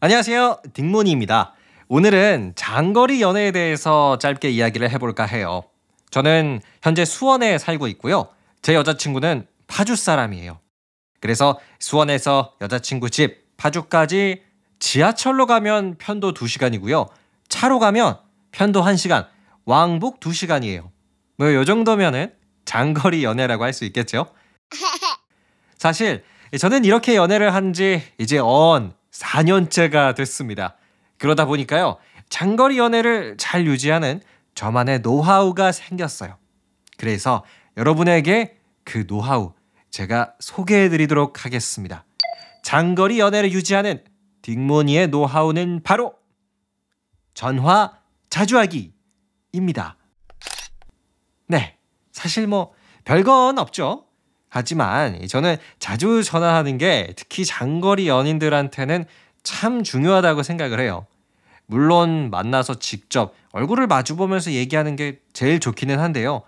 안녕하세요. 딩모니입니다. 오늘은 장거리 연애에 대해서 짧게 이야기를 해볼까 해요. 저는 현재 수원에 살고 있고요. 제 여자친구는 파주 사람이에요. 그래서 수원에서 여자친구 집 파주까지 지하철로 가면 편도 2시간이고요. 차로 가면 편도 1시간, 왕복 2시간이에요. 뭐 요 정도면은 장거리 연애라고 할 수 있겠죠? 사실 저는 이렇게 연애를 한 지 이제 언 4년째가 됐습니다. 그러다 보니까요. 장거리 연애를 잘 유지하는 저만의 노하우가 생겼어요. 그래서 여러분에게 그 노하우 제가 소개해 드리도록 하겠습니다. 장거리 연애를 유지하는 딩모니의 노하우는 바로 전화 자주 하기입니다. 네. 사실 뭐 별건 없죠. 하지만 저는 자주 전화하는 게 특히 장거리 연인들한테는 참 중요하다고 생각을 해요. 물론 만나서 직접 얼굴을 마주 보면서 얘기하는 게 제일 좋기는 한데요.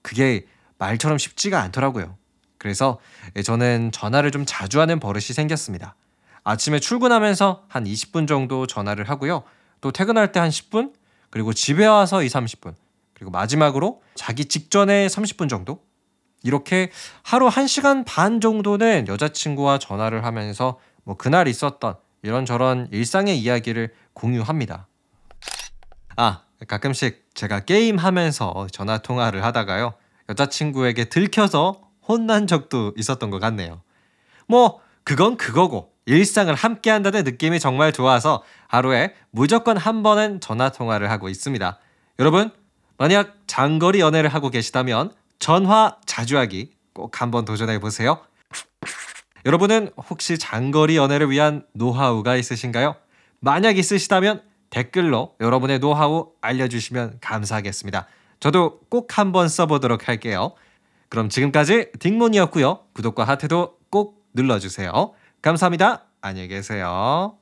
그게 말처럼 쉽지가 않더라고요. 그래서 저는 전화를 좀 자주 하는 버릇이 생겼습니다. 아침에 출근하면서 한 20분 정도 전화를 하고요. 또 퇴근할 때 한 10분, 그리고 집에 와서 2, 30분, 그리고 마지막으로 자기 직전에 30분 정도? 이렇게 하루 1시간 반 정도는 여자친구와 전화를 하면서 뭐 그날 있었던 이런저런 일상의 이야기를 공유합니다. 아, 가끔씩 제가 게임하면서 전화 통화를 하다가요. 여자친구에게 들켜서 혼난 적도 있었던 것 같네요. 뭐, 그건 그거고, 일상을 함께 한다는 느낌이 정말 좋아서 하루에 무조건 한 번은 전화 통화를 하고 있습니다. 여러분, 만약 장거리 연애를 하고 계시다면 전화 자주 하기 꼭 한번 도전해 보세요. 여러분은 혹시 장거리 연애를 위한 노하우가 있으신가요? 만약 있으시다면 댓글로 여러분의 노하우 알려주시면 감사하겠습니다. 저도 꼭 한번 써보도록 할게요. 그럼 지금까지 딩몬이었고요. 구독과 하트도 꼭 눌러주세요. 감사합니다. 안녕히 계세요.